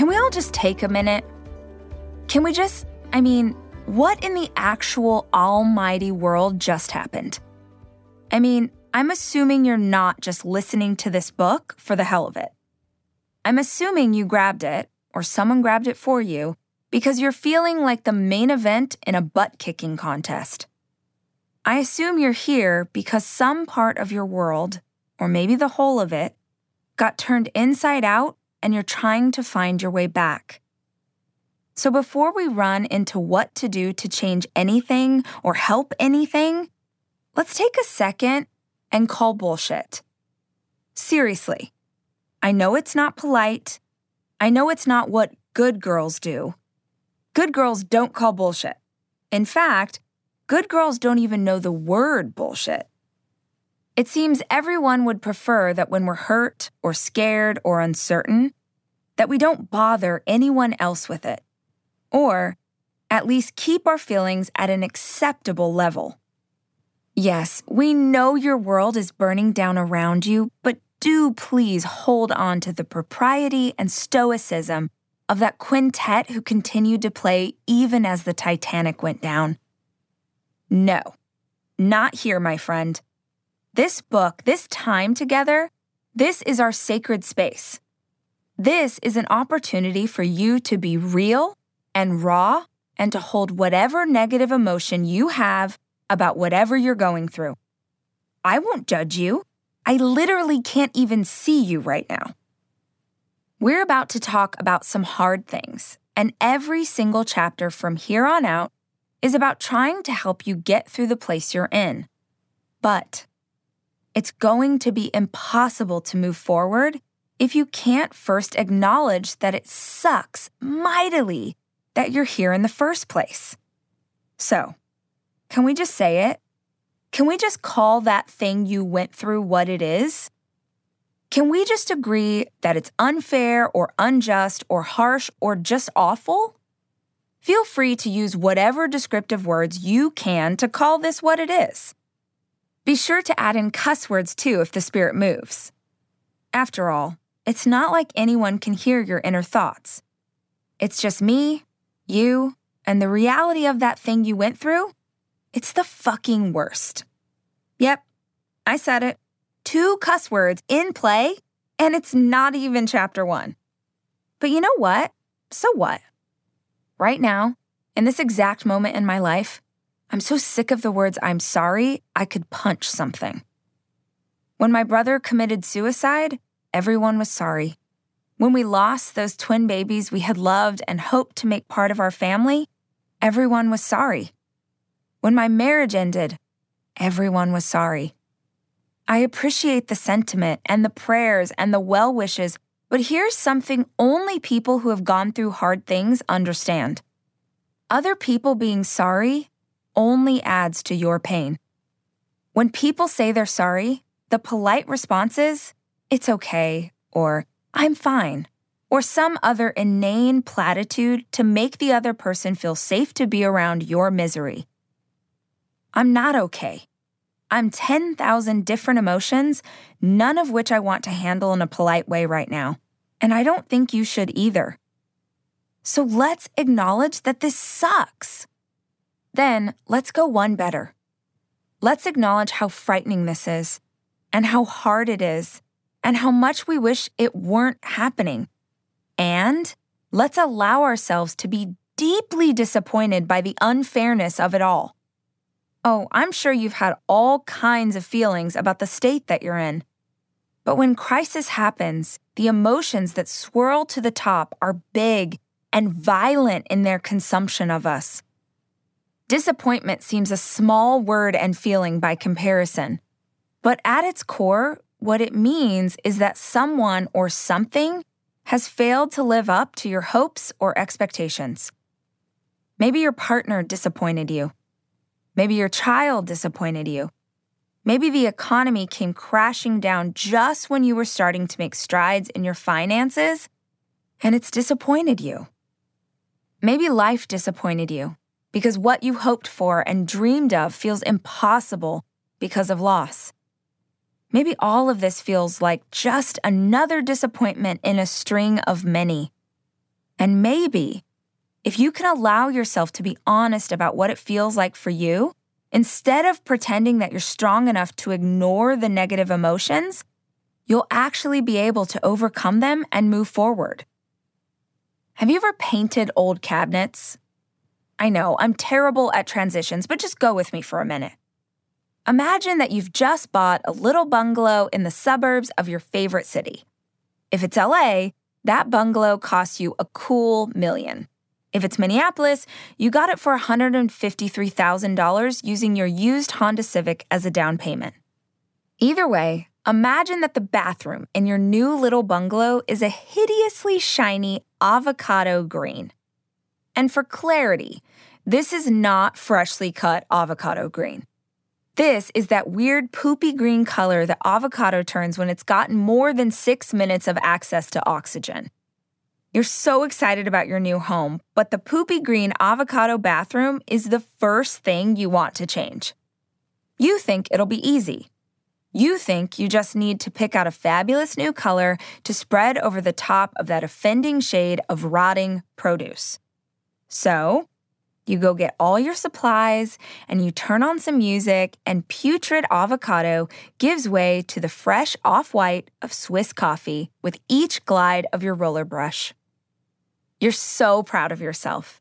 can we all just take a minute? Can we just, I mean, what in the actual almighty world just happened? I mean, I'm assuming you're not just listening to this book for the hell of it. I'm assuming you grabbed it, or someone grabbed it for you, because you're feeling like the main event in a butt kicking contest. I assume you're here because some part of your world, or maybe the whole of it, got turned inside out and you're trying to find your way back. So before we run into what to do to change anything or help anything, let's take a second and call bullshit. Seriously, I know it's not polite. I know it's not what good girls do. Good girls don't call bullshit. In fact, good girls don't even know the word bullshit. It seems everyone would prefer that when we're hurt or scared or uncertain, that we don't bother anyone else with it. Or at least keep our feelings at an acceptable level. Yes, we know your world is burning down around you, but do please hold on to the propriety and stoicism of that quintet who continued to play even as the Titanic went down. No, not here, my friend. This book, this time together, this is our sacred space. This is an opportunity for you to be real and raw and to hold whatever negative emotion you have about whatever you're going through. I won't judge you. I literally can't even see you right now. We're about to talk about some hard things, and every single chapter from here on out is about trying to help you get through the place you're in. But it's going to be impossible to move forward if you can't first acknowledge that it sucks mightily that you're here in the first place. So, can we just say it? Can we just call that thing you went through what it is? Can we just agree that it's unfair or unjust or harsh or just awful? Feel free to use whatever descriptive words you can to call this what it is. Be sure to add in cuss words too if the spirit moves. After all, it's not like anyone can hear your inner thoughts. It's just me, you, and the reality of that thing you went through it's the fucking worst. Yep, I said it. Two cuss words in play, and it's not even chapter one. But you know what? So what? Right now, in this exact moment in my life, I'm so sick of the words I'm sorry, I could punch something. When my brother committed suicide, everyone was sorry. When we lost those twin babies we had loved and hoped to make part of our family, everyone was sorry. When my marriage ended, everyone was sorry. I appreciate the sentiment and the prayers and the well wishes, but here's something only people who have gone through hard things understand. Other people being sorry only adds to your pain. When people say they're sorry, the polite response is, it's okay, or I'm fine, or some other inane platitude to make the other person feel safe to be around your misery. I'm not okay. I'm 10,000 different emotions, none of which I want to handle in a polite way right now. And I don't think you should either. So let's acknowledge that this sucks. Then let's go one better. Let's acknowledge how frightening this is, and how hard it is, and how much we wish it weren't happening. And let's allow ourselves to be deeply disappointed by the unfairness of it all. Oh, I'm sure you've had all kinds of feelings about the state that you're in. But when crisis happens, the emotions that swirl to the top are big and violent in their consumption of us. Disappointment seems a small word and feeling by comparison. But at its core, what it means is that someone or something has failed to live up to your hopes or expectations. Maybe your partner disappointed you. Maybe your child disappointed you. Maybe the economy came crashing down just when you were starting to make strides in your finances and it's disappointed you. Maybe life disappointed you because what you hoped for and dreamed of feels impossible because of loss. Maybe all of this feels like just another disappointment in a string of many. And maybe if you can allow yourself to be honest about what it feels like for you, instead of pretending that you're strong enough to ignore the negative emotions, you'll actually be able to overcome them and move forward. Have you ever painted old cabinets? I know, I'm terrible at transitions, but just go with me for a minute. Imagine that you've just bought a little bungalow in the suburbs of your favorite city. If it's LA, that bungalow costs you a cool million. If it's Minneapolis, you got it for $153,000 using your used Honda Civic as a down payment. Either way, imagine that the bathroom in your new little bungalow is a hideously shiny avocado green. And for clarity, this is not freshly cut avocado green. This is that weird poopy green color that avocado turns when it's gotten more than six minutes of access to oxygen. You're so excited about your new home, but the poopy green avocado bathroom is the first thing you want to change. You think it'll be easy. You think you just need to pick out a fabulous new color to spread over the top of that offending shade of rotting produce. So, you go get all your supplies and you turn on some music, and putrid avocado gives way to the fresh off white of Swiss coffee with each glide of your roller brush. You're so proud of yourself.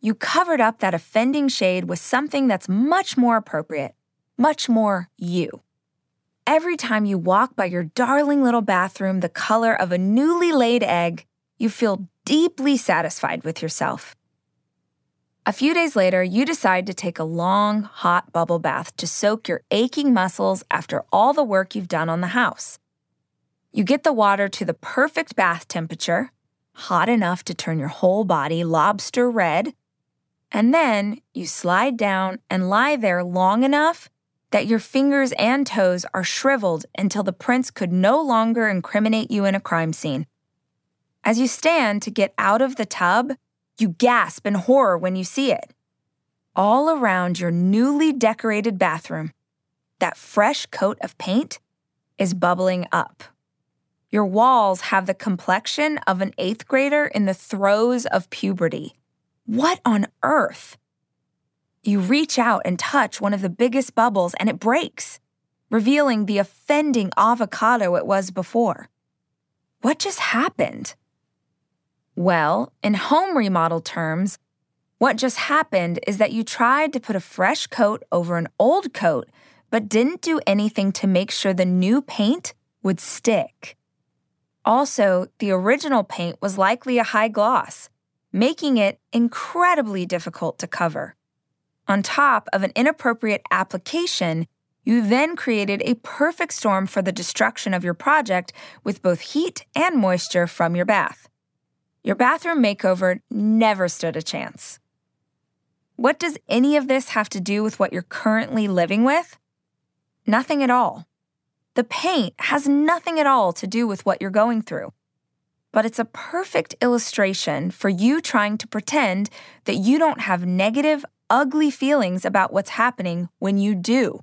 You covered up that offending shade with something that's much more appropriate, much more you. Every time you walk by your darling little bathroom the color of a newly laid egg, you feel deeply satisfied with yourself. A few days later, you decide to take a long, hot bubble bath to soak your aching muscles after all the work you've done on the house. You get the water to the perfect bath temperature, hot enough to turn your whole body lobster red. And then you slide down and lie there long enough that your fingers and toes are shriveled until the prints could no longer incriminate you in a crime scene. As you stand to get out of the tub, you gasp in horror when you see it. All around your newly decorated bathroom, that fresh coat of paint is bubbling up. Your walls have the complexion of an eighth grader in the throes of puberty. What on earth? You reach out and touch one of the biggest bubbles and it breaks, revealing the offending avocado it was before. What just happened? Well, in home remodel terms, what just happened is that you tried to put a fresh coat over an old coat, but didn't do anything to make sure the new paint would stick. Also, the original paint was likely a high gloss, making it incredibly difficult to cover. On top of an inappropriate application, you then created a perfect storm for the destruction of your project with both heat and moisture from your bath. Your bathroom makeover never stood a chance. What does any of this have to do with what you're currently living with? Nothing at all. The paint has nothing at all to do with what you're going through. But it's a perfect illustration for you trying to pretend that you don't have negative, ugly feelings about what's happening when you do.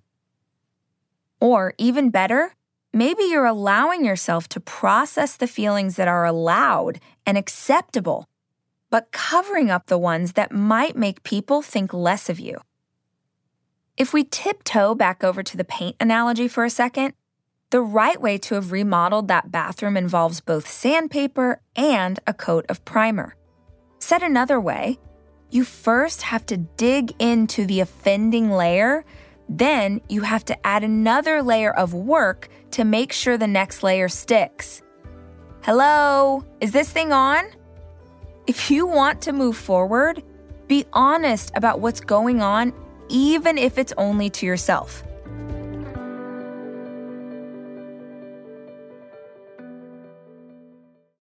Or even better, maybe you're allowing yourself to process the feelings that are allowed and acceptable, but covering up the ones that might make people think less of you. If we tiptoe back over to the paint analogy for a second, the right way to have remodeled that bathroom involves both sandpaper and a coat of primer. Said another way, you first have to dig into the offending layer, then you have to add another layer of work to make sure the next layer sticks. Hello, is this thing on? If you want to move forward, be honest about what's going on, even if it's only to yourself.